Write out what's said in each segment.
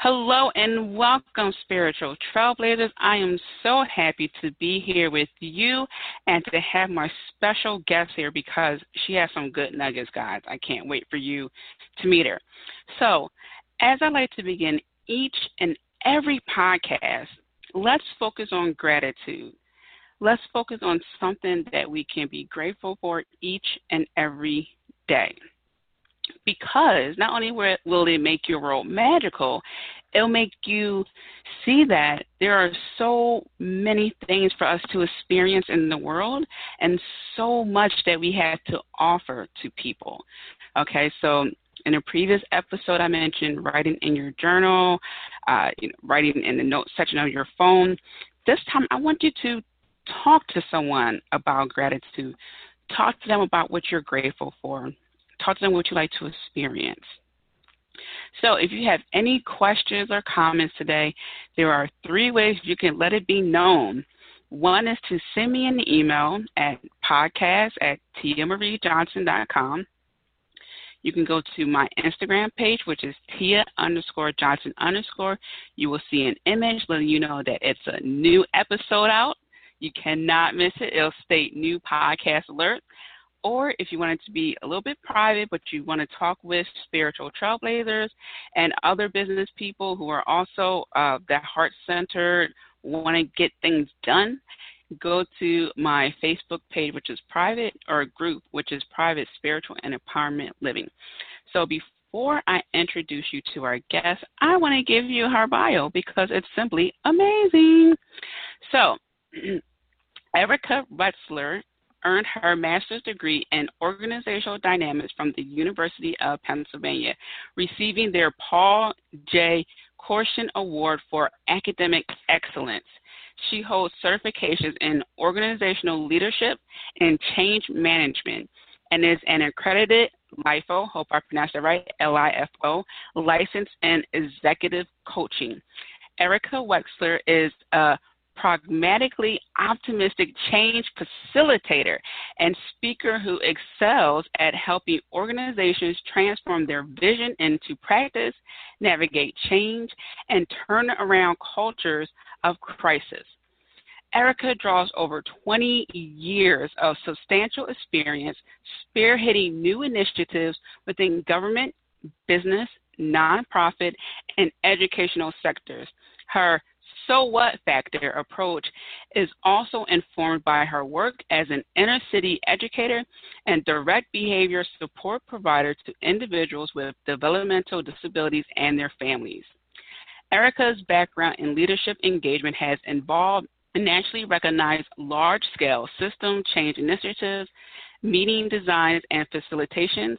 Hello and welcome, spiritual trailblazers. I am so happy to be here with you and to have my special guest here because she has some good nuggets, guys. I can't wait for you to meet her. So, as I like to begin each and every podcast, let's focus on gratitude. Let's focus on something that we can be grateful for each and every day because not only will it make your world magical, it'll make you see that there are so many things for us to experience in the world and so much that we have to offer to people. Okay, so in a previous episode, I mentioned writing in your journal, uh, you know, writing in the note section of your phone. This time, I want you to talk to someone about gratitude. Talk to them about what you're grateful for talk to them what you like to experience. So, if you have any questions or comments today, there are three ways you can let it be known. One is to send me an email at podcast at tiamariejohnson.com. You can go to my Instagram page, which is Tia underscore Johnson underscore. You will see an image letting you know that it's a new episode out. You cannot miss it. It'll state new podcast alert. Or if you want it to be a little bit private, but you want to talk with spiritual trailblazers and other business people who are also uh, that heart centered, want to get things done, go to my Facebook page, which is private, or group, which is private spiritual and empowerment living. So before I introduce you to our guest, I want to give you her bio because it's simply amazing. So, Erica Wexler earned her master's degree in organizational dynamics from the University of Pennsylvania, receiving their Paul J. Korshin Award for Academic Excellence. She holds certifications in organizational leadership and change management and is an accredited LIFO, hope I pronounced that right, L-I-F-O, licensed in executive coaching. Erica Wexler is a pragmatically optimistic change facilitator and speaker who excels at helping organizations transform their vision into practice, navigate change, and turn around cultures of crisis. Erica draws over 20 years of substantial experience spearheading new initiatives within government, business, nonprofit, and educational sectors. Her so what factor approach is also informed by her work as an inner city educator and direct behavior support provider to individuals with developmental disabilities and their families. Erica's background in leadership engagement has involved nationally recognized large scale system change initiatives meeting designs and facilitations,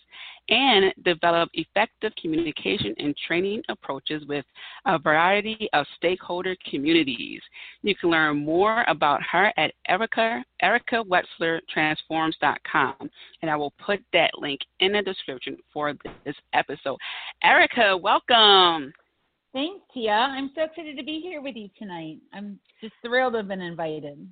and develop effective communication and training approaches with a variety of stakeholder communities. You can learn more about her at Erica, EricaWexlerTransforms.com, and I will put that link in the description for this episode. Erica, welcome. Thanks, Tia. I'm so excited to be here with you tonight. I'm just thrilled to have been invited.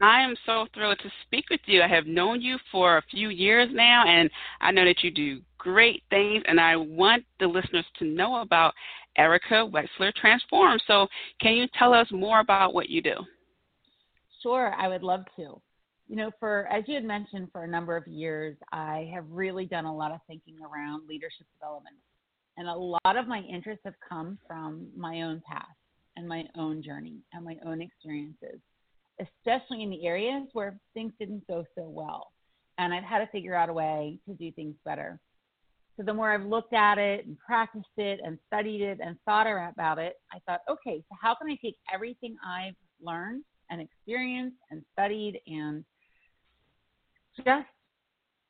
I am so thrilled to speak with you. I have known you for a few years now, and I know that you do great things, and I want the listeners to know about Erica Wexler Transform. So, can you tell us more about what you do? Sure, I would love to. You know, for as you had mentioned, for a number of years, I have really done a lot of thinking around leadership development. And a lot of my interests have come from my own past and my own journey and my own experiences especially in the areas where things didn't go so well. And I've had to figure out a way to do things better. So the more I've looked at it and practiced it and studied it and thought about it, I thought, okay, so how can I take everything I've learned and experienced and studied and just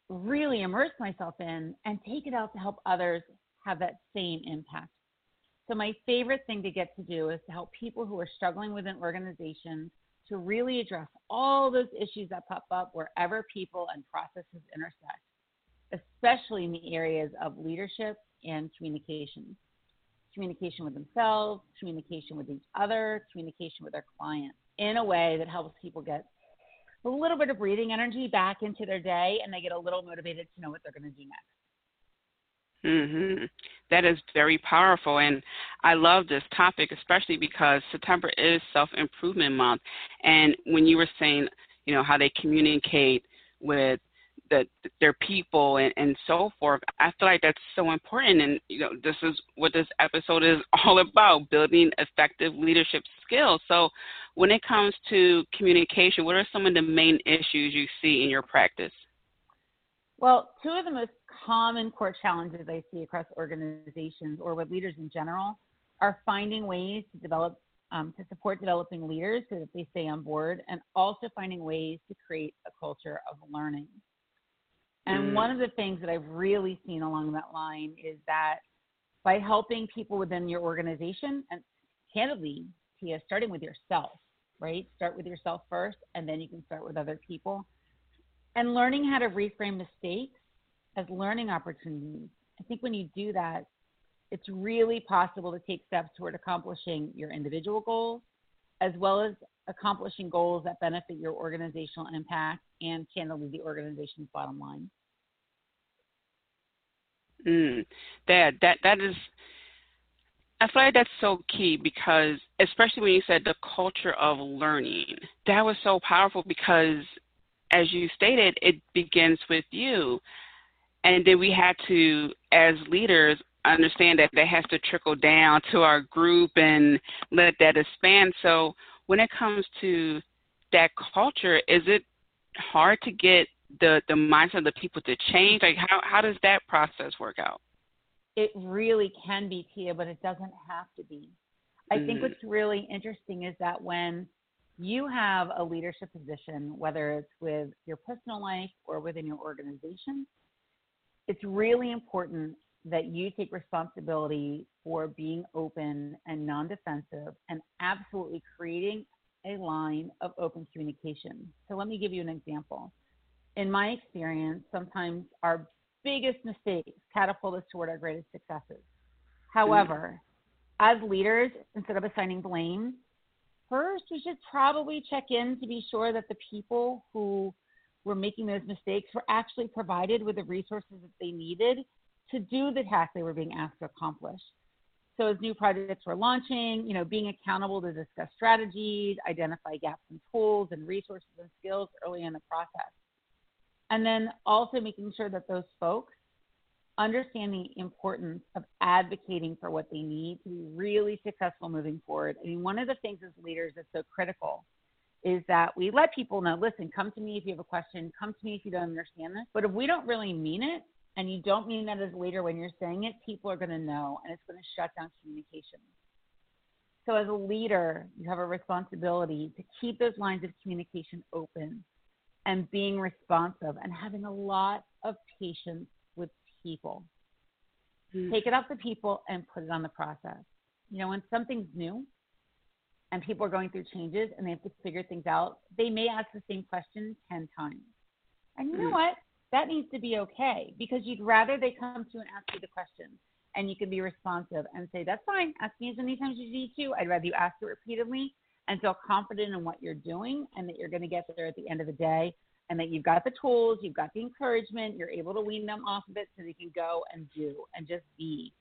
really immerse myself in and take it out to help others have that same impact. So, my favorite thing to get to do is to help people who are struggling within organizations to really address all those issues that pop up wherever people and processes intersect, especially in the areas of leadership and communication. Communication with themselves, communication with each other, communication with their clients in a way that helps people get a little bit of breathing energy back into their day and they get a little motivated to know what they're going to do next. Mhm. That is very powerful and I love this topic especially because September is self-improvement month and when you were saying, you know, how they communicate with the, their people and, and so forth. I feel like that's so important, and you know, this is what this episode is all about: building effective leadership skills. So, when it comes to communication, what are some of the main issues you see in your practice? Well, two of the most common core challenges I see across organizations or with leaders in general are finding ways to develop um, to support developing leaders so that they stay on board, and also finding ways to create a culture of learning. And mm. one of the things that I've really seen along that line is that by helping people within your organization, and candidly, Tia, starting with yourself, right? Start with yourself first, and then you can start with other people. And learning how to reframe mistakes as learning opportunities. I think when you do that, it's really possible to take steps toward accomplishing your individual goals as well as accomplishing goals that benefit your organizational impact and candidly the organization's bottom line. Mm, that that that is. I feel like that's so key because, especially when you said the culture of learning, that was so powerful because, as you stated, it begins with you, and then we had to, as leaders, understand that that has to trickle down to our group and let that expand. So, when it comes to that culture, is it hard to get the the mindset of the people to change? Like how how does that process work out? It really can be, Tia, but it doesn't have to be. I mm-hmm. think what's really interesting is that when you have a leadership position, whether it's with your personal life or within your organization, it's really important that you take responsibility for being open and non defensive and absolutely creating a line of open communication. So, let me give you an example in my experience, sometimes our biggest mistakes catapult us toward our greatest successes. However, as leaders, instead of assigning blame, first we should probably check in to be sure that the people who were making those mistakes were actually provided with the resources that they needed to do the task they were being asked to accomplish. So as new projects were launching, you know, being accountable to discuss strategies, identify gaps in tools and resources and skills early in the process. And then also making sure that those folks understand the importance of advocating for what they need to be really successful moving forward. I mean, one of the things as leaders that's so critical is that we let people know listen, come to me if you have a question, come to me if you don't understand this. But if we don't really mean it, and you don't mean that as a leader when you're saying it, people are going to know, and it's going to shut down communication. So, as a leader, you have a responsibility to keep those lines of communication open and being responsive and having a lot of patience with people. Mm-hmm. Take it off the people and put it on the process. You know, when something's new and people are going through changes and they have to figure things out, they may ask the same question 10 times. And you know mm-hmm. what? That needs to be okay because you'd rather they come to and ask you the questions and you can be responsive and say, That's fine. Ask me as many times as you need to. I'd rather you ask it repeatedly and feel confident in what you're doing and that you're going to get there at the end of the day and that you've got the tools, you've got the encouragement, you're able to wean them off of it so they can go and do and just be.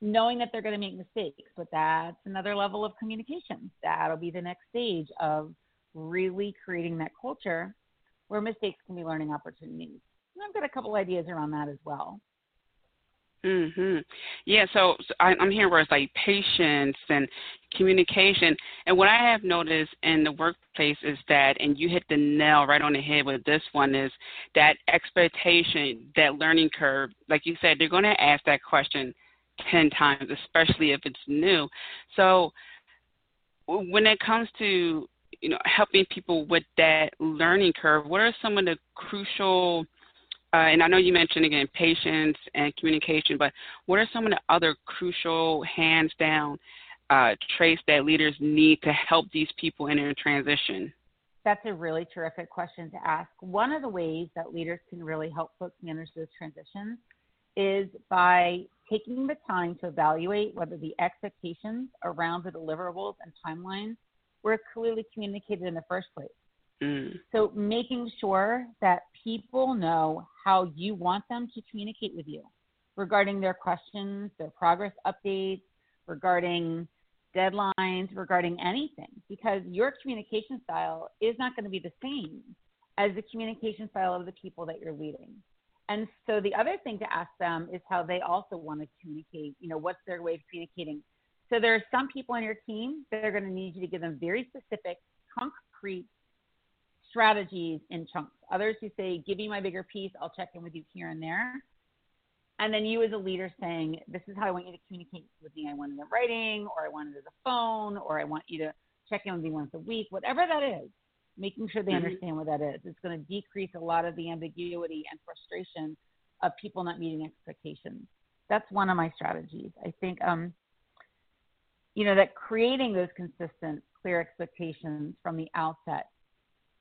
Knowing that they're going to make mistakes, but that's another level of communication. That'll be the next stage of really creating that culture where mistakes can be learning opportunities. And I've got a couple ideas around that as well. Mhm. Yeah. So, so I, am hearing words like patience and communication. And what I have noticed in the workplace is that, and you hit the nail right on the head with this one, is that expectation, that learning curve. Like you said, they're going to ask that question ten times, especially if it's new. So, when it comes to you know helping people with that learning curve, what are some of the crucial uh, and I know you mentioned again patience and communication, but what are some of the other crucial, hands down, uh, traits that leaders need to help these people in their transition? That's a really terrific question to ask. One of the ways that leaders can really help folks manage those transitions is by taking the time to evaluate whether the expectations around the deliverables and timelines were clearly communicated in the first place. Mm. So, making sure that people know how you want them to communicate with you regarding their questions, their progress updates, regarding deadlines, regarding anything, because your communication style is not going to be the same as the communication style of the people that you're leading. And so the other thing to ask them is how they also want to communicate. You know, what's their way of communicating? So there are some people on your team that are going to need you to give them very specific, concrete strategies in chunks. Others who say, give me my bigger piece, I'll check in with you here and there. And then you as a leader saying, this is how I want you to communicate with me. I want it in writing, or I want it as a phone, or I want you to check in with me once a week, whatever that is making sure they mm-hmm. understand what that is. It's going to decrease a lot of the ambiguity and frustration of people not meeting expectations. That's one of my strategies. I think, um, you know, that creating those consistent, clear expectations from the outset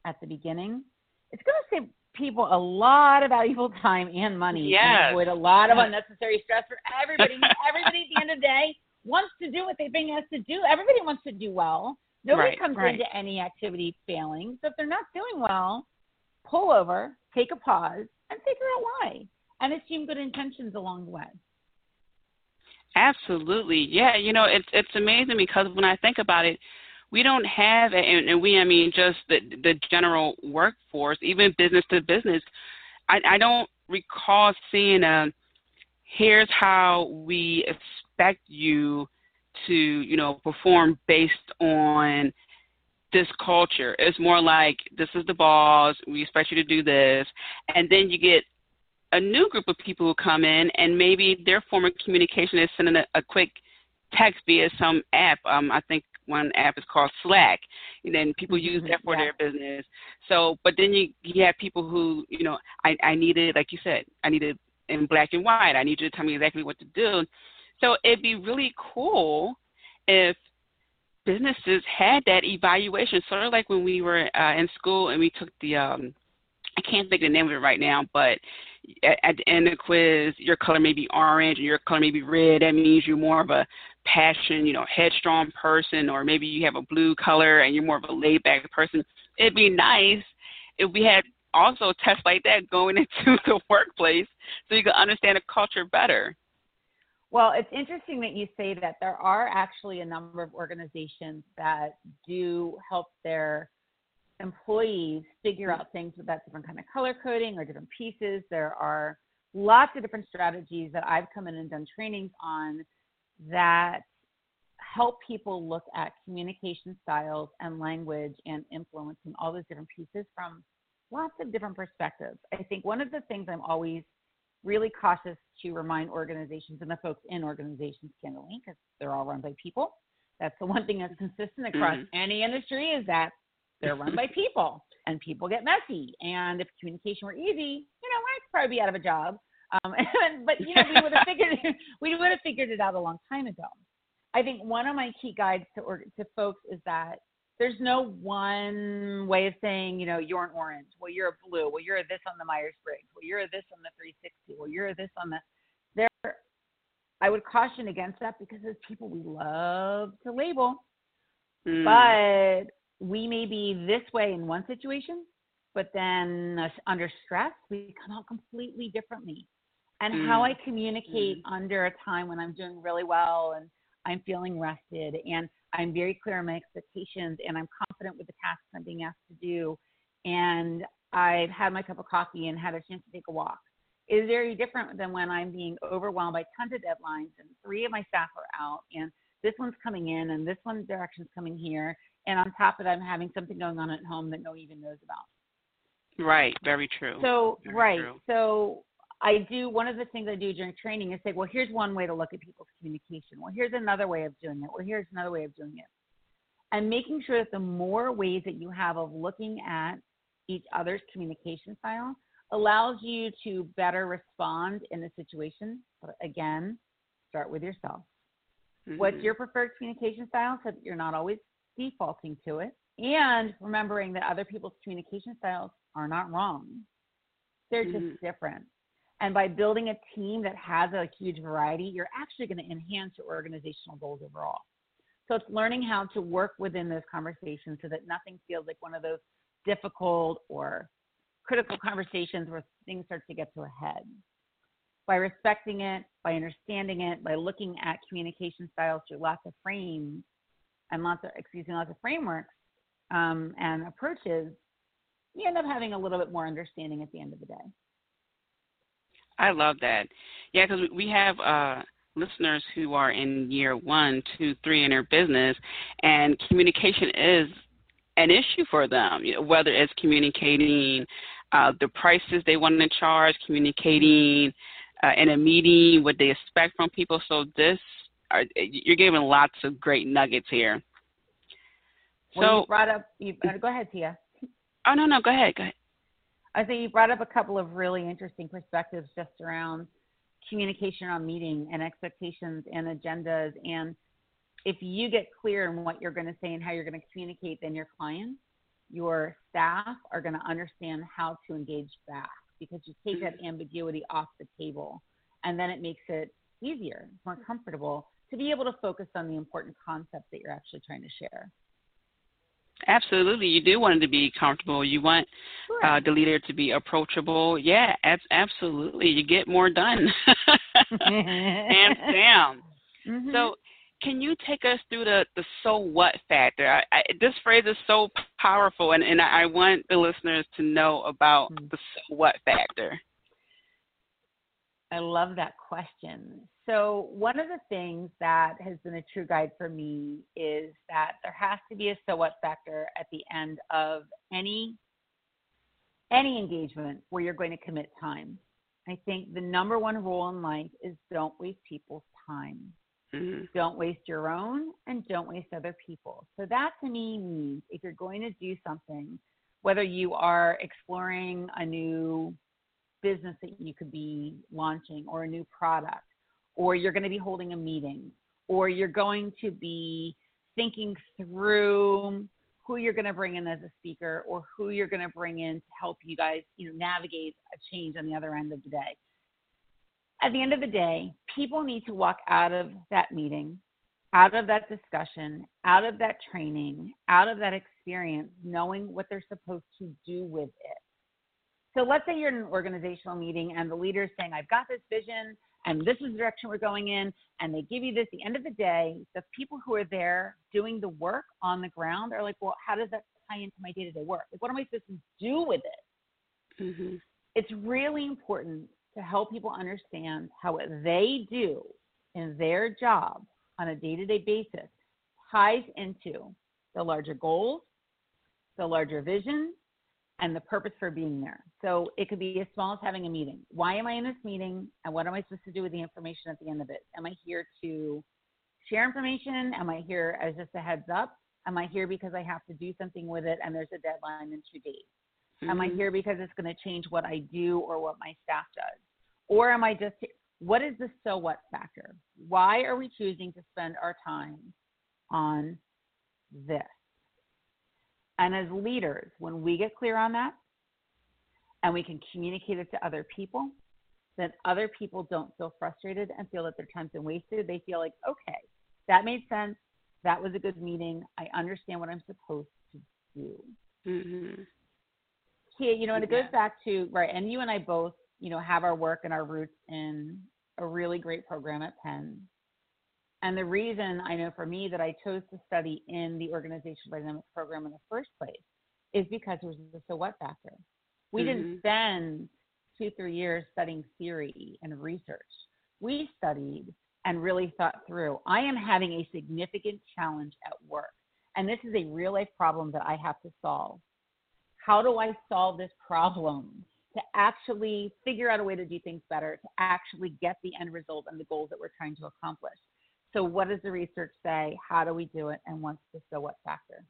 at the beginning, it's going to save people a lot of valuable time and money yes. and avoid a lot of unnecessary stress for everybody. everybody at the end of the day wants to do what they've been asked to do. Everybody wants to do well. Nobody right, comes right. into any activity failing. So if they're not doing well, pull over, take a pause, and figure out why. And assume good intentions along the way. Absolutely. Yeah, you know, it's it's amazing because when I think about it, we don't have and, and we I mean just the the general workforce, even business to business. I, I don't recall seeing a here's how we expect you to you know perform based on this culture. It's more like this is the boss. We expect you to do this, and then you get a new group of people who come in, and maybe their form of communication is sending a, a quick text via some app. Um, I think one app is called Slack, and then people use that for yeah. their business. So, but then you you have people who you know I I needed like you said I needed in black and white. I need you to tell me exactly what to do. So it'd be really cool if businesses had that evaluation, sort of like when we were uh, in school and we took the um, I can't think of the name of it right now, but at, at the end of the quiz, your color may be orange and your color may be red. That means you're more of a passion, you know, headstrong person, or maybe you have a blue color and you're more of a laid back person. It'd be nice if we had also tests like that going into the workplace so you can understand the culture better. Well, it's interesting that you say that. There are actually a number of organizations that do help their employees figure out things about different kind of color coding or different pieces. There are lots of different strategies that I've come in and done trainings on that help people look at communication styles and language and influence and all those different pieces from lots of different perspectives. I think one of the things I'm always really cautious to remind organizations and the folks in organizations, candidly, because they're all run by people. That's the one thing that's consistent across mm-hmm. any industry is that they're run by people and people get messy. And if communication were easy, you know, I'd probably be out of a job. Um, and, but you know, we would have figured we would have figured it out a long time ago. I think one of my key guides to or, to folks is that there's no one way of saying, you know, you're an orange. Well, you're a blue. Well, you're a this on the Myers Briggs. Well, you're a this on the 360. Well, you're a this on the. There, I would caution against that because as people, we love to label, mm. but we may be this way in one situation, but then uh, under stress, we come out completely differently. And mm. how I communicate mm. under a time when I'm doing really well and I'm feeling rested and I'm very clear on my expectations and I'm confident with the tasks I'm being asked to do. And I've had my cup of coffee and had a chance to take a walk. Is very different than when I'm being overwhelmed by tons of deadlines and three of my staff are out and this one's coming in and this one direction's coming here. And on top of that, I'm having something going on at home that no one even knows about. Right, very true. So, very right. True. So I do one of the things I do during training is say, well, here's one way to look at people's communication. Well, here's another way of doing it. Well, here's another way of doing it. And making sure that the more ways that you have of looking at each other's communication style, allows you to better respond in the situation. But again, start with yourself. Mm-hmm. What's your preferred communication style so that you're not always defaulting to it? And remembering that other people's communication styles are not wrong. They're mm-hmm. just different. And by building a team that has a huge variety, you're actually going to enhance your organizational goals overall. So it's learning how to work within those conversations so that nothing feels like one of those difficult or critical conversations where things start to get to a head. By respecting it, by understanding it, by looking at communication styles through lots of frames and lots of, me, lots of frameworks um, and approaches, you end up having a little bit more understanding at the end of the day. I love that. Yeah, because we have uh, listeners who are in year one, two, three in their business, and communication is an issue for them. You know, whether it's communicating uh, the prices they want to charge, communicating uh, in a meeting what they expect from people. So this, are, you're giving lots of great nuggets here. Well, so you brought up. You, uh, go ahead, Tia. Oh no, no, go ahead, go ahead. I think you brought up a couple of really interesting perspectives just around communication on meeting and expectations and agendas. And if you get clear in what you're going to say and how you're going to communicate, then your clients, your staff are going to understand how to engage back because you take that ambiguity off the table. And then it makes it easier, more comfortable to be able to focus on the important concepts that you're actually trying to share. Absolutely, you do want it to be comfortable. You want sure. uh, the leader to be approachable. Yeah, ab- absolutely. You get more done, hands down. Mm-hmm. So, can you take us through the the so what factor? I, I, this phrase is so powerful, and and I want the listeners to know about mm-hmm. the so what factor. I love that question. So, one of the things that has been a true guide for me is that there has to be a so what factor at the end of any any engagement where you're going to commit time. I think the number one rule in life is don't waste people's time. Mm-hmm. Don't waste your own and don't waste other people. So that to me means if you're going to do something, whether you are exploring a new business that you could be launching or a new product, or you're going to be holding a meeting, or you're going to be thinking through who you're going to bring in as a speaker or who you're going to bring in to help you guys, you know, navigate a change on the other end of the day. At the end of the day, people need to walk out of that meeting, out of that discussion, out of that training, out of that experience, knowing what they're supposed to do with it. So let's say you're in an organizational meeting and the leader is saying, I've got this vision and this is the direction we're going in, and they give you this. At the end of the day, the people who are there doing the work on the ground are like, well, how does that tie into my day to day work? Like, what am I supposed to do with it? Mm-hmm. It's really important to help people understand how what they do in their job on a day to day basis ties into the larger goals, the larger vision, and the purpose for being there. So it could be as small as having a meeting. Why am I in this meeting and what am I supposed to do with the information at the end of it? Am I here to share information? Am I here as just a heads up? Am I here because I have to do something with it and there's a deadline in two days? Mm-hmm. Am I mm-hmm. here because it's going to change what I do or what my staff does? Or am I just, what is the so what factor? Why are we choosing to spend our time on this? And as leaders, when we get clear on that and we can communicate it to other people, then other people don't feel frustrated and feel that their time's been wasted. They feel like, okay, that made sense. That was a good meeting. I understand what I'm supposed to do. Mm-hmm. You know, and it goes back to, right, and you and I both, you know, have our work and our roots in a really great program at Penn and the reason I know for me that I chose to study in the organizational dynamics program in the first place is because there was the so what factor. We mm-hmm. didn't spend two, three years studying theory and research. We studied and really thought through. I am having a significant challenge at work, and this is a real life problem that I have to solve. How do I solve this problem to actually figure out a way to do things better, to actually get the end result and the goals that we're trying to accomplish? So, what does the research say? How do we do it? And what's the so what factor?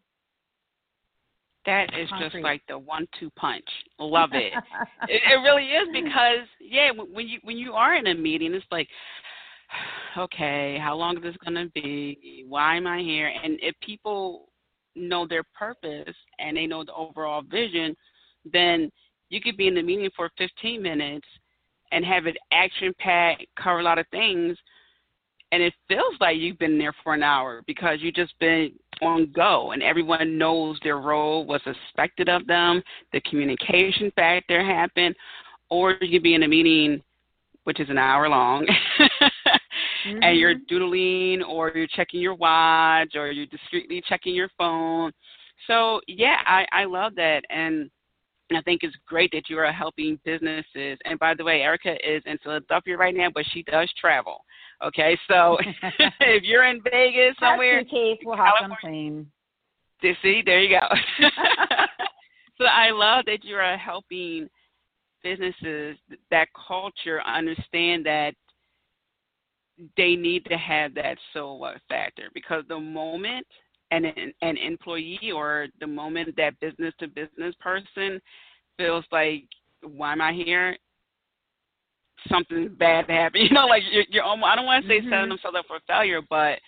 That is Concrete. just like the one-two punch. Love it. it. It really is because yeah, when you when you are in a meeting, it's like, okay, how long is this gonna be? Why am I here? And if people know their purpose and they know the overall vision, then you could be in the meeting for 15 minutes and have it action packed, cover a lot of things, and it feels like you've been there for an hour because you've just been on go and everyone knows their role, what's expected of them, the communication factor happened, or you could be in a meeting which is an hour long mm-hmm. and you're mm-hmm. doodling or you're checking your watch or you're discreetly checking your phone. So yeah, I, I love that and I think it's great that you are helping businesses. And by the way, Erica is in Philadelphia right now, but she does travel. Okay, so if you're in Vegas somewhere, in case we'll have some plane. See, there you go. so I love that you are helping businesses that culture understand that they need to have that so what factor because the moment an an employee or the moment that business to business person feels like why am I here something bad to happen. You know, like you're, you're almost, I don't want to say mm-hmm. setting themselves up for failure, but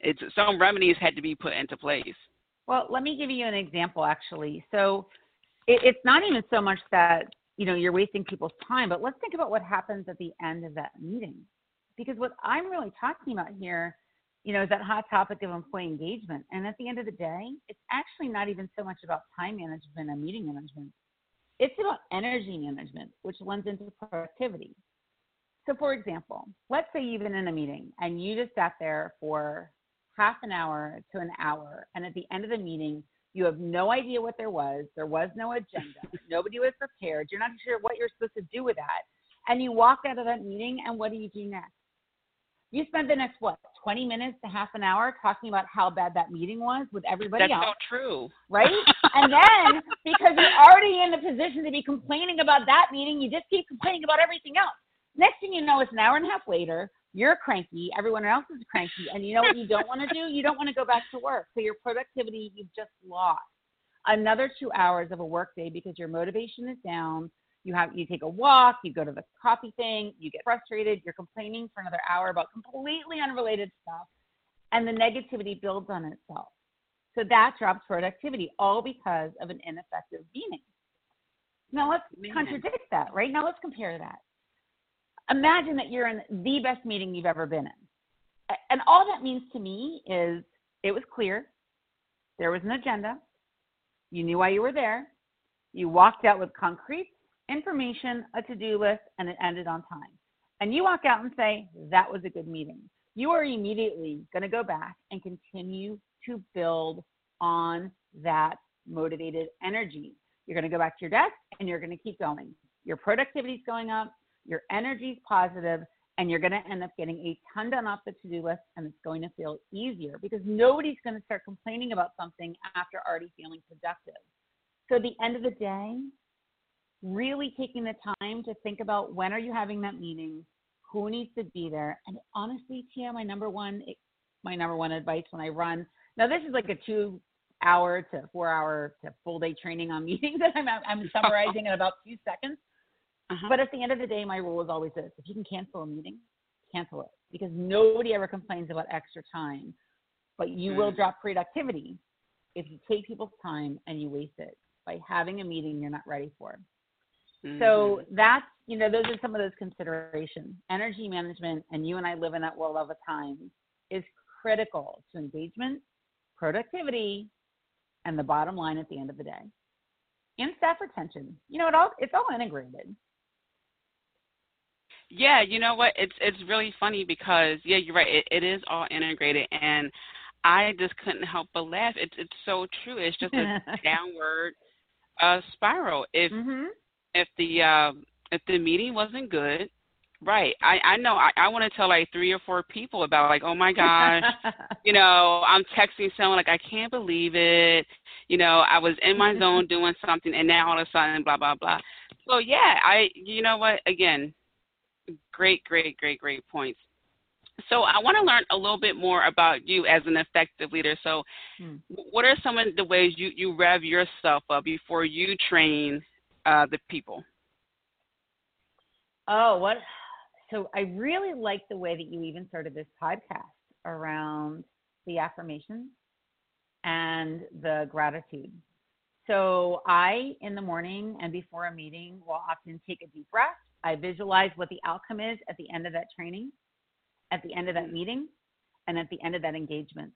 it's some remedies had to be put into place. Well, let me give you an example actually. So it, it's not even so much that you know you're wasting people's time, but let's think about what happens at the end of that meeting. Because what I'm really talking about here, you know, is that hot topic of employee engagement. And at the end of the day, it's actually not even so much about time management and meeting management. It's about energy management, which lends into productivity. So, for example, let's say you've been in a meeting and you just sat there for half an hour to an hour, and at the end of the meeting, you have no idea what there was. There was no agenda. Nobody was prepared. You're not sure what you're supposed to do with that. And you walk out of that meeting, and what do you do next? You spend the next what 20 minutes to half an hour talking about how bad that meeting was with everybody That's else. That's so true. Right? and then because you're already in the position to be complaining about that meeting, you just keep complaining about everything else. Next thing you know, it's an hour and a half later, you're cranky, everyone else is cranky, and you know what you don't want to do? You don't want to go back to work. So your productivity you've just lost. Another two hours of a workday because your motivation is down, you have you take a walk, you go to the coffee thing, you get frustrated, you're complaining for another hour about completely unrelated stuff, and the negativity builds on itself. So that drops productivity, all because of an ineffective meeting. Now let's Man. contradict that, right? Now let's compare that. Imagine that you're in the best meeting you've ever been in. And all that means to me is it was clear, there was an agenda, you knew why you were there, you walked out with concrete information, a to do list, and it ended on time. And you walk out and say, that was a good meeting. You are immediately going to go back and continue to build on that motivated energy. You're going to go back to your desk and you're going to keep going. Your productivity is going up, your energy is positive, and you're going to end up getting a ton done off the to do list and it's going to feel easier because nobody's going to start complaining about something after already feeling productive. So, at the end of the day, really taking the time to think about when are you having that meeting, who needs to be there, and honestly, Tia, my number one, my number one advice when I run. Now this is like a two hour to four hour to full day training on meetings that I'm I'm summarizing in about two seconds. Uh-huh. But at the end of the day, my rule is always this: if you can cancel a meeting, cancel it because nobody ever complains about extra time, but you mm. will drop productivity if you take people's time and you waste it by having a meeting you're not ready for. Mm-hmm. So that's, you know, those are some of those considerations. Energy management, and you and I live in that world all the time, is critical to engagement, productivity, and the bottom line at the end of the day. And staff retention. You know, it all it's all integrated. Yeah, you know what? It's it's really funny because yeah, you're right. It, it is all integrated, and I just couldn't help but laugh. It's it's so true. It's just a downward uh, spiral. If mm-hmm if the uh, if the meeting wasn't good, right? I I know I I want to tell like three or four people about like oh my gosh, you know I'm texting someone like I can't believe it, you know I was in my zone doing something and now all of a sudden blah blah blah. So yeah, I you know what again, great great great great points. So I want to learn a little bit more about you as an effective leader. So, hmm. what are some of the ways you you rev yourself up before you train uh, the people? Oh, what? So I really like the way that you even started this podcast around the affirmations and the gratitude. So I, in the morning and before a meeting, will often take a deep breath. I visualize what the outcome is at the end of that training at the end of that meeting and at the end of that engagement.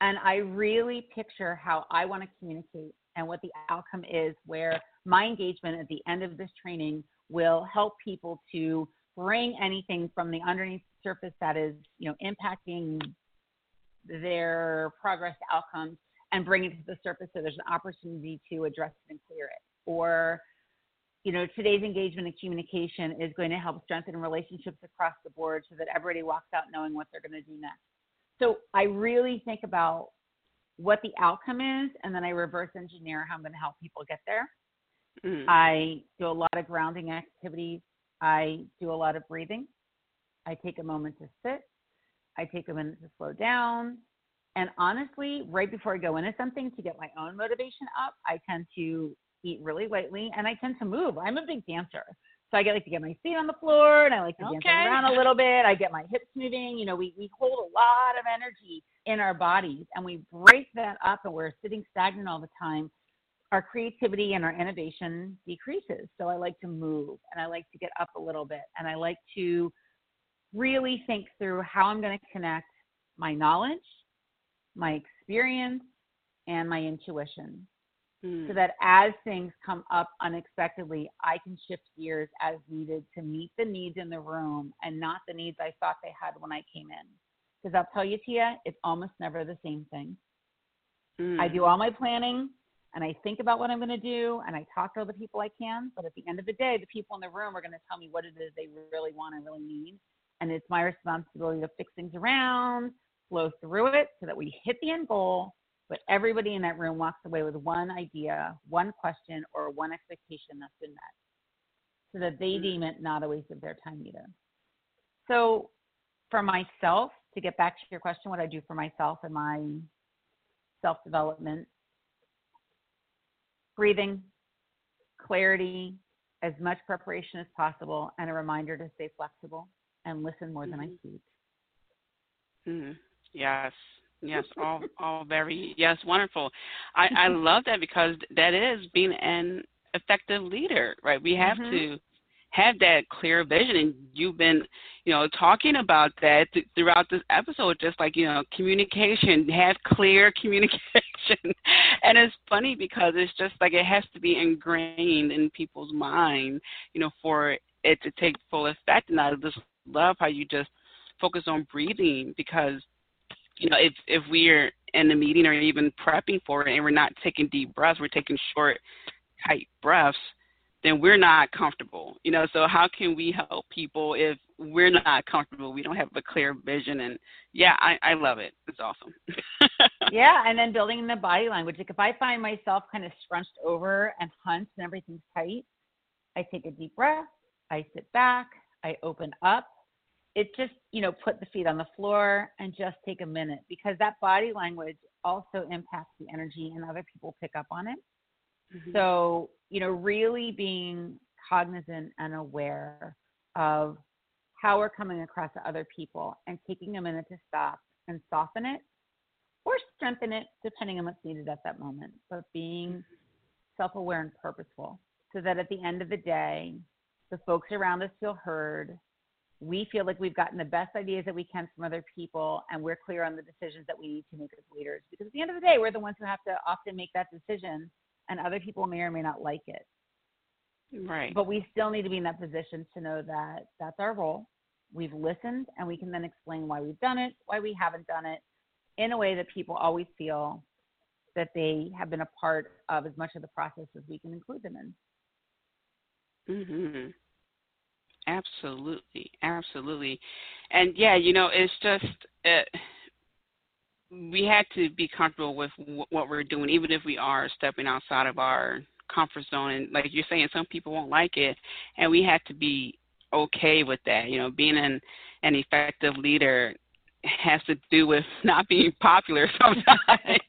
And I really picture how I want to communicate and what the outcome is, where my engagement at the end of this training will help people to bring anything from the underneath surface that is, you know, impacting their progress outcomes and bring it to the surface so there's an opportunity to address it and clear it. Or you know, today's engagement and communication is going to help strengthen relationships across the board so that everybody walks out knowing what they're going to do next. So I really think about what the outcome is, and then I reverse engineer how I'm going to help people get there. Mm. I do a lot of grounding activities. I do a lot of breathing. I take a moment to sit. I take a minute to slow down. And honestly, right before I go into something to get my own motivation up, I tend to eat really lightly, and I tend to move. I'm a big dancer. So I get like to get my feet on the floor and I like to okay. dance around a little bit. I get my hips moving. You know, we, we hold a lot of energy in our bodies and we break that up and we're sitting stagnant all the time. Our creativity and our innovation decreases. So I like to move and I like to get up a little bit and I like to really think through how I'm going to connect my knowledge, my experience, and my intuition mm. so that as things come up unexpectedly, I can shift gears as needed to meet the needs in the room and not the needs I thought they had when I came in. Because I'll tell you, Tia, it's almost never the same thing. Mm. I do all my planning and I think about what I'm going to do and I talk to all the people I can. But at the end of the day, the people in the room are going to tell me what it is they really want and really need. And it's my responsibility to fix things around, flow through it so that we hit the end goal but everybody in that room walks away with one idea, one question, or one expectation that's been met so that they mm-hmm. deem it not a waste of their time either. So, for myself, to get back to your question, what I do for myself and my self development, breathing, clarity, as much preparation as possible, and a reminder to stay flexible and listen more mm-hmm. than I mm-hmm. speak. Mm-hmm. Yes, Yes, all all very yes, wonderful. I I love that because that is being an effective leader, right? We have mm-hmm. to have that clear vision and you've been you know talking about that th- throughout this episode just like you know communication have clear communication and it's funny because it's just like it has to be ingrained in people's mind you know for it to take full effect and i just love how you just focus on breathing because you know, if if we're in the meeting or even prepping for it and we're not taking deep breaths, we're taking short, tight breaths, then we're not comfortable. You know, so how can we help people if we're not comfortable? We don't have a clear vision and yeah, I, I love it. It's awesome. yeah, and then building the body language. Like if I find myself kind of scrunched over and hunched and everything's tight, I take a deep breath, I sit back, I open up, it just you know put the feet on the floor and just take a minute because that body language also impacts the energy and other people pick up on it mm-hmm. so you know really being cognizant and aware of how we're coming across to other people and taking a minute to stop and soften it or strengthen it depending on what's needed at that moment but being mm-hmm. self-aware and purposeful so that at the end of the day the folks around us feel heard we feel like we've gotten the best ideas that we can from other people and we're clear on the decisions that we need to make as leaders. Because at the end of the day we're the ones who have to often make that decision and other people may or may not like it. Right. But we still need to be in that position to know that that's our role. We've listened and we can then explain why we've done it why we haven't done it in a way that people always feel that they have been a part of as much of the process as we can include them in. Mhm Absolutely, absolutely, and yeah, you know, it's just uh, we had to be comfortable with w- what we're doing, even if we are stepping outside of our comfort zone. And like you're saying, some people won't like it, and we had to be okay with that. You know, being an an effective leader has to do with not being popular sometimes.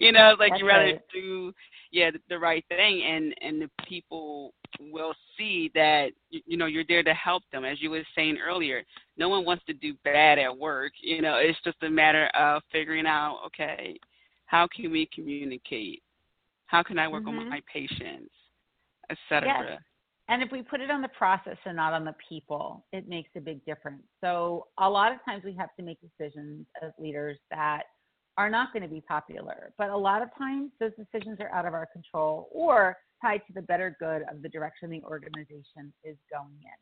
you know, like That's you rather right. do yeah the, the right thing, and and the people will see that you, know you're there to help them. As you were saying earlier, no one wants to do bad at work. You know, it's just a matter of figuring out okay, how can we communicate? How can I work Mhm. on my patience, etc. Yes. And if we put it on the process and not on the people, it makes a big difference. So a lot of times we have to make decisions as leaders that are not going to be popular. But a lot of times those decisions are out of our control or tied to the better good of the direction the organization is going in.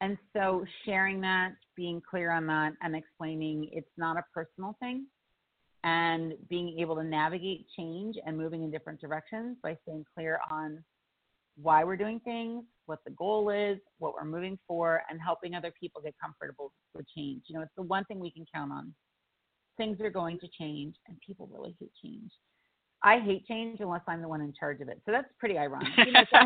And so sharing that, being clear on that, and explaining it's not a personal thing, and being able to navigate change and moving in different directions by staying clear on why we're doing things, what the goal is, what we're moving for, and helping other people get comfortable with change. You know, it's the one thing we can count on. Things are going to change, and people really hate change. I hate change unless I'm the one in charge of it. So that's pretty ironic. You know, so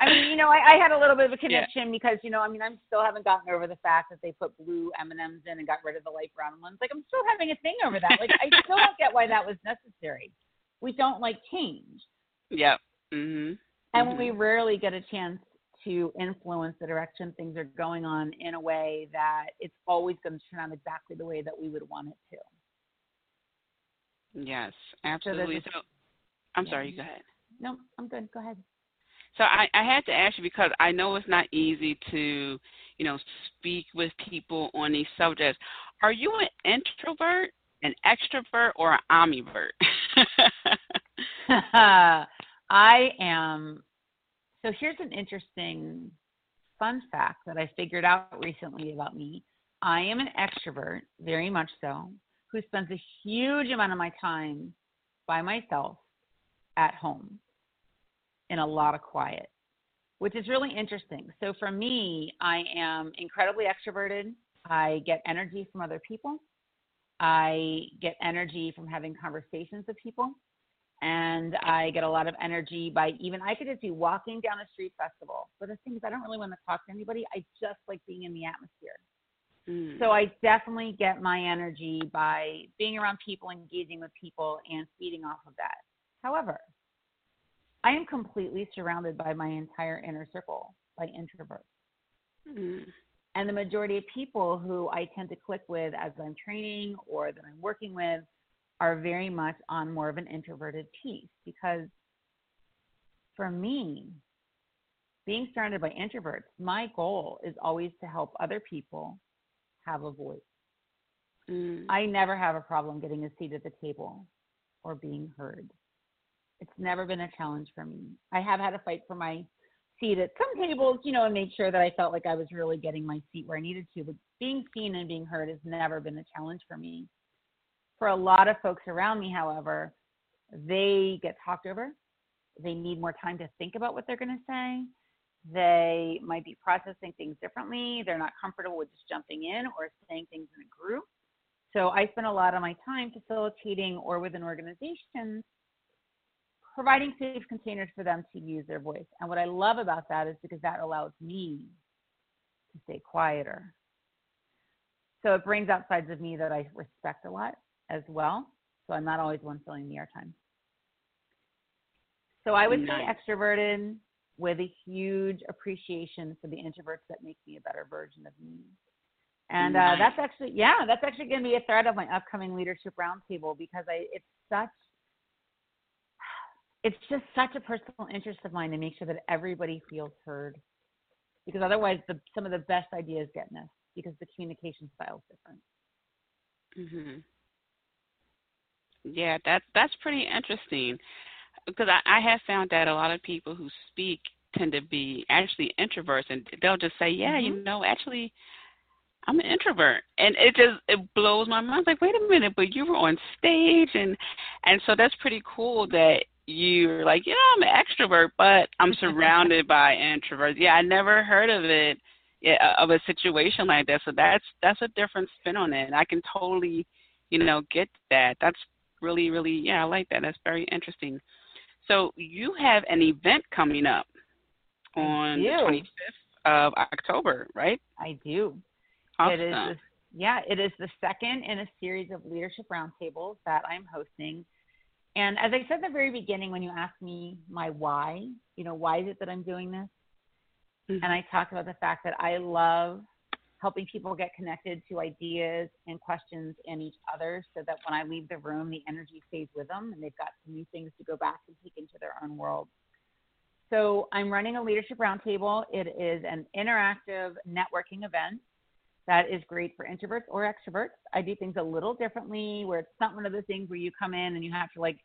I mean, you know, I, I had a little bit of a connection because, you know, I mean, I'm still haven't gotten over the fact that they put blue M and M's in and got rid of the light brown ones. Like, I'm still having a thing over that. Like, I still don't get why that was necessary. We don't like change, Yep. Mhm. and Mhm. we rarely get a chance to influence the direction things are going on in a way that it's always going to turn out exactly the way that we would want it to. Yes, absolutely. a- So, I'm yeah. sorry. You go ahead. No, I'm good. Go ahead. So I, I had to ask you because I know it's not easy to, you know, speak with people on these subjects. Are you an introvert, an extrovert, or an ambivert? I am. So here's an interesting fun fact that I figured out recently about me. I am an extrovert, very much so, who spends a huge amount of my time by myself at home in a lot of quiet, which is really interesting. So for me, I am incredibly extroverted. I get energy from other people. I get energy from having conversations with people and I get a lot of energy by even I could just be walking down a street festival. But the thing is, I don't really want to talk to anybody. I just like being in the atmosphere. Mm. So I definitely get my energy by being around people, engaging with people, and feeding off of that. However, I am completely surrounded by my entire inner circle by introverts. Mm. And the majority of people who I tend to click with as I'm training or that I'm working with are very much on more of an introverted piece because for me, being surrounded by introverts, my goal is always to help other people have a voice. Mm. I never have a problem getting a seat at the table or being heard. It's never been a challenge for me. I have had a fight for my seat at some tables, you know, and made sure that I felt like I was really getting my seat where I needed to. But being seen and being heard has never been a challenge for me. For a lot of folks around me, however, they get talked over. They need more time to think about what they're going to say. They might be processing things differently. They're not comfortable with just jumping in or saying things in a group. So I spend a lot of my time facilitating or within organizations providing safe containers for them to use their voice. And what I love about that is because that allows me to stay quieter. So it brings out sides of me that I respect a lot as well. So I'm not always one filling the airtime. So I would Nice. say extroverted with a huge appreciation for the introverts that make me a better version of me. And uh, that's actually, yeah, that's actually going to be a thread of my upcoming leadership roundtable because I, it's such, it's just such a personal interest of mine to make sure that everybody feels heard. Because otherwise, the, some of the best ideas get missed because the communication style is different. Mhm. Yeah, that's that's pretty interesting because I, I have found that a lot of people who speak tend to be actually introverts, and they'll just say, "Yeah, you mm-hmm. know, actually, I'm an introvert," and it just it blows my mind. It's like, wait a minute, but you were on stage, and and so that's pretty cool that you're like, yeah, I'm an extrovert, but I'm surrounded by introverts. Yeah, I never heard of it, yeah, of a situation like that. So that's that's a different spin on it. And I can totally, you know, get that. That's really, really, yeah, I like that. That's very interesting. So you have an event coming up on the 25th of October, right? I do. Awesome. It is the, yeah, it is the second in a series of leadership roundtables that I'm hosting. And as I said at the very beginning, when you asked me my why, you know, why is it that I'm doing this? Mm-hmm. And I talked about the fact that I love helping people get connected to ideas and questions and each other so that when I leave the room, the energy stays with them and they've got some new things to go back and take into their own world. So I'm running a leadership roundtable. It is an interactive networking event that is great for introverts or extroverts. I do things a little differently where it's not one of those things where you come in and you have to like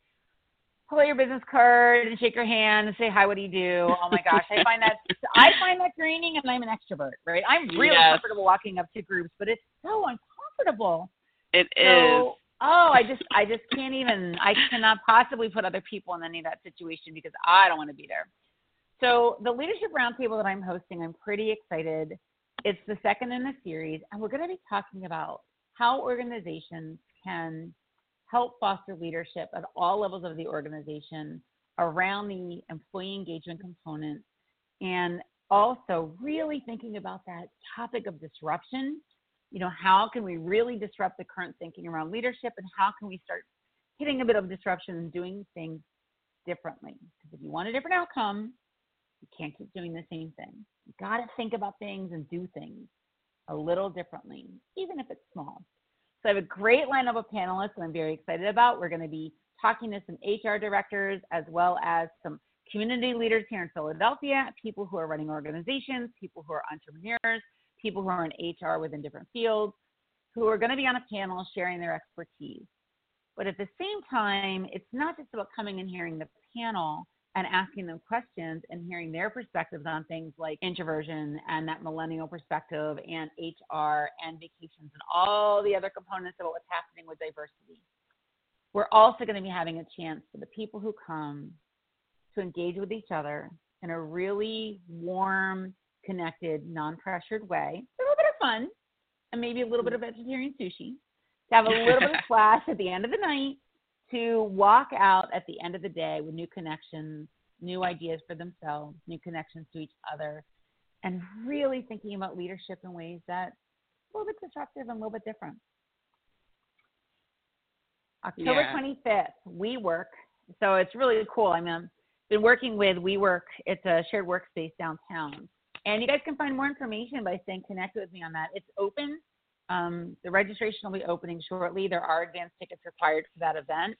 pull out your business card and shake your hand and say hi. What do you do? Oh my gosh, I find that I find that draining, and I'm an extrovert, right? I'm really Yes. comfortable walking up to groups, but it's so uncomfortable. It is. So, oh, I just I just can't even. I cannot possibly put other people in any of that situation because I don't want to be there. So the leadership roundtable that I'm hosting, I'm pretty excited. It's the second in the series, and we're going to be talking about how organizations can help foster leadership at all levels of the organization around the employee engagement component and also really thinking about that topic of disruption. You know how can we really disrupt the current thinking around leadership and how can we start hitting a bit of disruption and doing things differently? Because if you want a different outcome you can't keep doing the same thing. You got to think about things and do things a little differently even if it's small so I have a great lineup of panelists I'm very excited about. We're going to be talking to some HR directors as well as some community leaders here in Philadelphia, people who are running organizations, people who are entrepreneurs, people who are in HR within different fields, who are going to be on a panel sharing their expertise. But at the same time, it's not just about coming and hearing the panel and asking them questions and hearing their perspectives on things like introversion and that millennial perspective and HR and vacations and all the other components of what's happening with diversity. We're also going to be having a chance for the people who come to engage with each other in a really warm, connected, non pressured way. A little bit of fun and maybe a little bit of vegetarian sushi. To have a little bit of flash at the end of the night to walk out at the end of the day with new connections, new ideas for themselves, new connections to each other, and really thinking about leadership in ways that a little bit disruptive and a little bit different. October Yeah. 25th, WeWork. So it's really cool. I mean, I've been working with WeWork. It's a shared workspace downtown. And you guys can find more information by staying connected with me on that. It's open. Um, the registration will be opening shortly. There are advance tickets required for that event,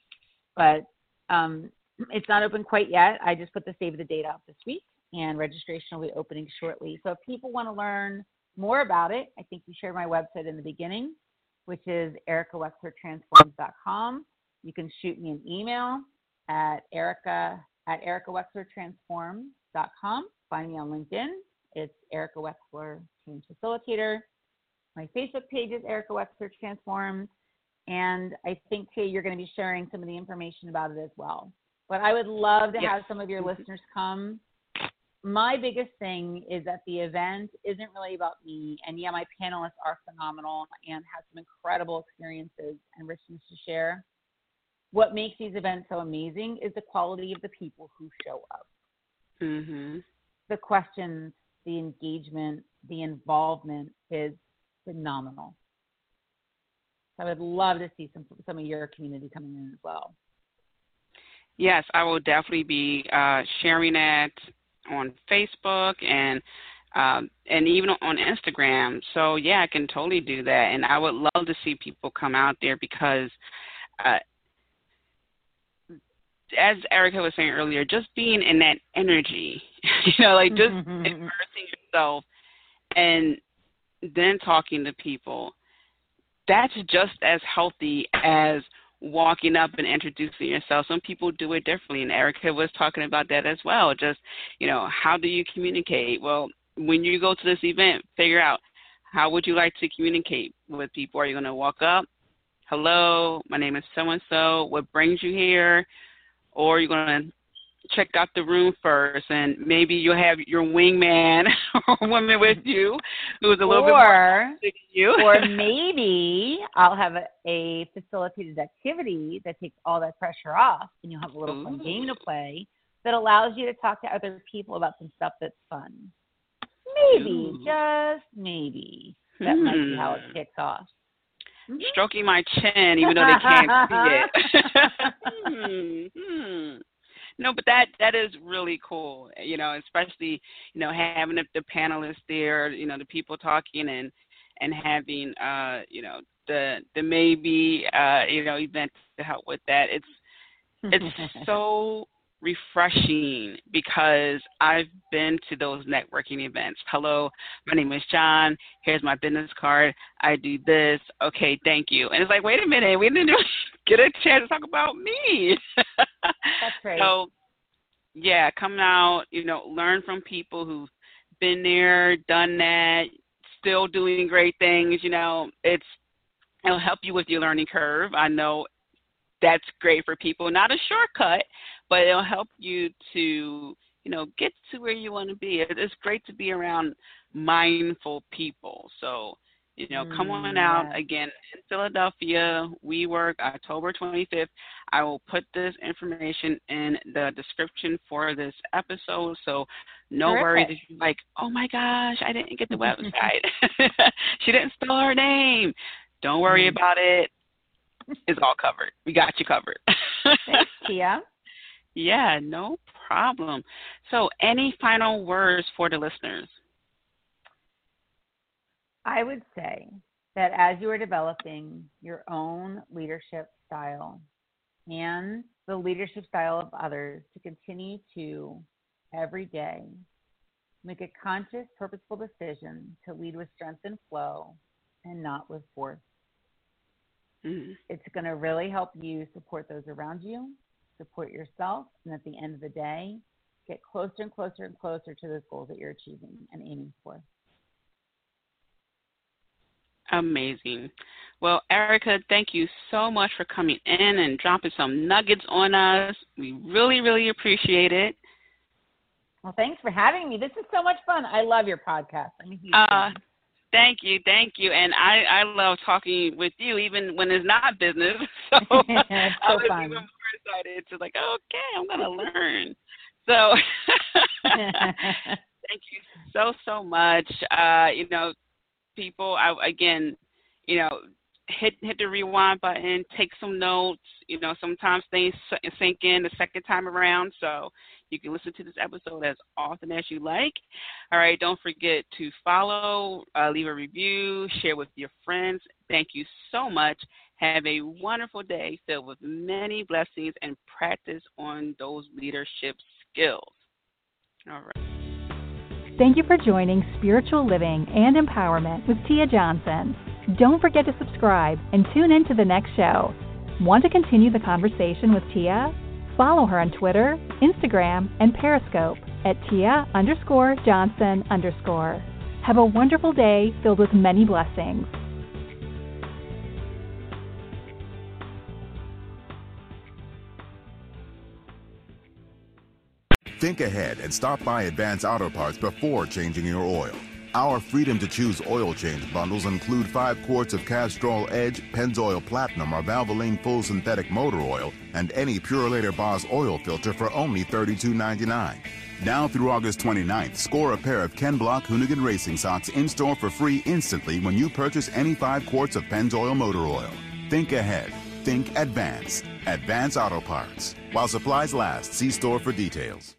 but um, it's not open quite yet. I just put the save the date out this week, and registration will be opening shortly. So if people want to learn more about it, I think you shared my website in the beginning, which is ericawexlertransforms.com. You can shoot me an email at erica at ericawexlertransforms.com. Find me on LinkedIn. It's Erica Wexler, Change Facilitator. My Facebook page is Erica Wexler Transforms. And I think, Tia, you're going to be sharing some of the information about it as well. But I would love to Yes. have some of your listeners come. My biggest thing is that the event isn't really about me. And yeah, my panelists are phenomenal and have some incredible experiences and richness to share. What makes these events so amazing is the quality of the people who show up Mhm. the questions, the engagement, the involvement is phenomenal. I would love to see some some of your community coming in as well. Yes, I will definitely be uh, sharing that on Facebook and um, and even on Instagram. So yeah, I can totally do that, and I would love to see people come out there because, uh, as Erica was saying earlier, just being in that energy, you know, like just immersing yourself and then talking to people. That's just as healthy as walking up and introducing yourself. Some people do it differently, and Erica was talking about that as well. Just, you know, how do you communicate? Well, when you go to this event, figure out how would you like to communicate with people. Are you going to walk up? Hello, my name is so and so. What brings you here? Or you're going to check out the room first, and maybe you'll have your wingman or woman with you who's a little bit more or than you. or maybe I'll have a, a facilitated activity that takes all that pressure off, and you'll have a little fun game to play that allows you to talk to other people about some stuff that's fun. Maybe, Ooh. just maybe. That might be how it hmm. kicks off. Mm-hmm. Stroking my chin, even though they can't see it. hmm. No, but that that is really cool. You know, especially you know having the, the panelists there, you know, the people talking and and having uh you know the the maybe uh you know event to help with that. It's it's so refreshing because I've been to those networking events. Hello, my name is John. Here's my business card. I do this. Okay, thank you. And it's like, wait a minute, we didn't get a chance to talk about me. That's right. So, yeah, come out, you know, learn from people who've been there, done that, still doing great things. You know, it's it'll help you with your learning curve. I know that's great for people. Not a shortcut, but it'll help you to, you know, get to where you want to be. It's great to be around mindful people. So, you know, mm, come on out yes. again in Philadelphia. WeWork October 25th. I will put this information in the description for this episode. So, no Terrific. worries. Like, oh my gosh, I didn't get the website. she didn't spell her name. Don't worry mm. about it. It's all covered. We got you covered. Thanks, Tia. Yeah, no problem. So, any final words for the listeners? I would say that as you are developing your own leadership style and the leadership style of others, to continue to every day make a conscious, purposeful decision to lead with strength and flow and not with force. Mm-hmm. It's going to really help you support those around you, support yourself, and at the end of the day, get closer and closer and closer to those goals that you're achieving and aiming for. Amazing. Well, Erica, thank you so much for coming in and dropping some nuggets on us. We really, really appreciate it. Well, thanks for having me. This is so much fun. I love your podcast. I'm a huge uh. Thank you, thank you, and I I love talking with you even when it's not business. So, so I was fun. even excited to like, okay, I'm gonna learn. So thank you so so much. Uh, you know, people, I again, you know, hit hit the rewind button, take some notes. You know, sometimes things sink in the second time around. So you can listen to this episode as often as you like. All right, don't forget to follow, uh, leave a review, share with your friends. Thank you so much. Have a wonderful day filled with many blessings and practice on those leadership skills. All right. Thank you for joining Spiritual Living and Empowerment with Tia Johnson. Don't forget to subscribe and tune in to the next show. Want to continue the conversation with Tia? Follow her on Twitter, Instagram, and Periscope at Tia underscore Johnson underscore. Have a wonderful day filled with many blessings. Think ahead and stop by Advance Auto Parts before changing your oil. Our Freedom to Choose oil change bundles include 5 quarts of Castrol Edge, Pennzoil Platinum, or Valvoline Full Synthetic Motor Oil, and any Purolator Boss oil filter for only $32.99. Now through August 29th, score a pair of Ken Block Hoonigan Racing Socks in store for free instantly when you purchase any 5 quarts of Pennzoil Motor Oil. Think ahead. Think advance. Advance Auto Parts. While supplies last, see store for details.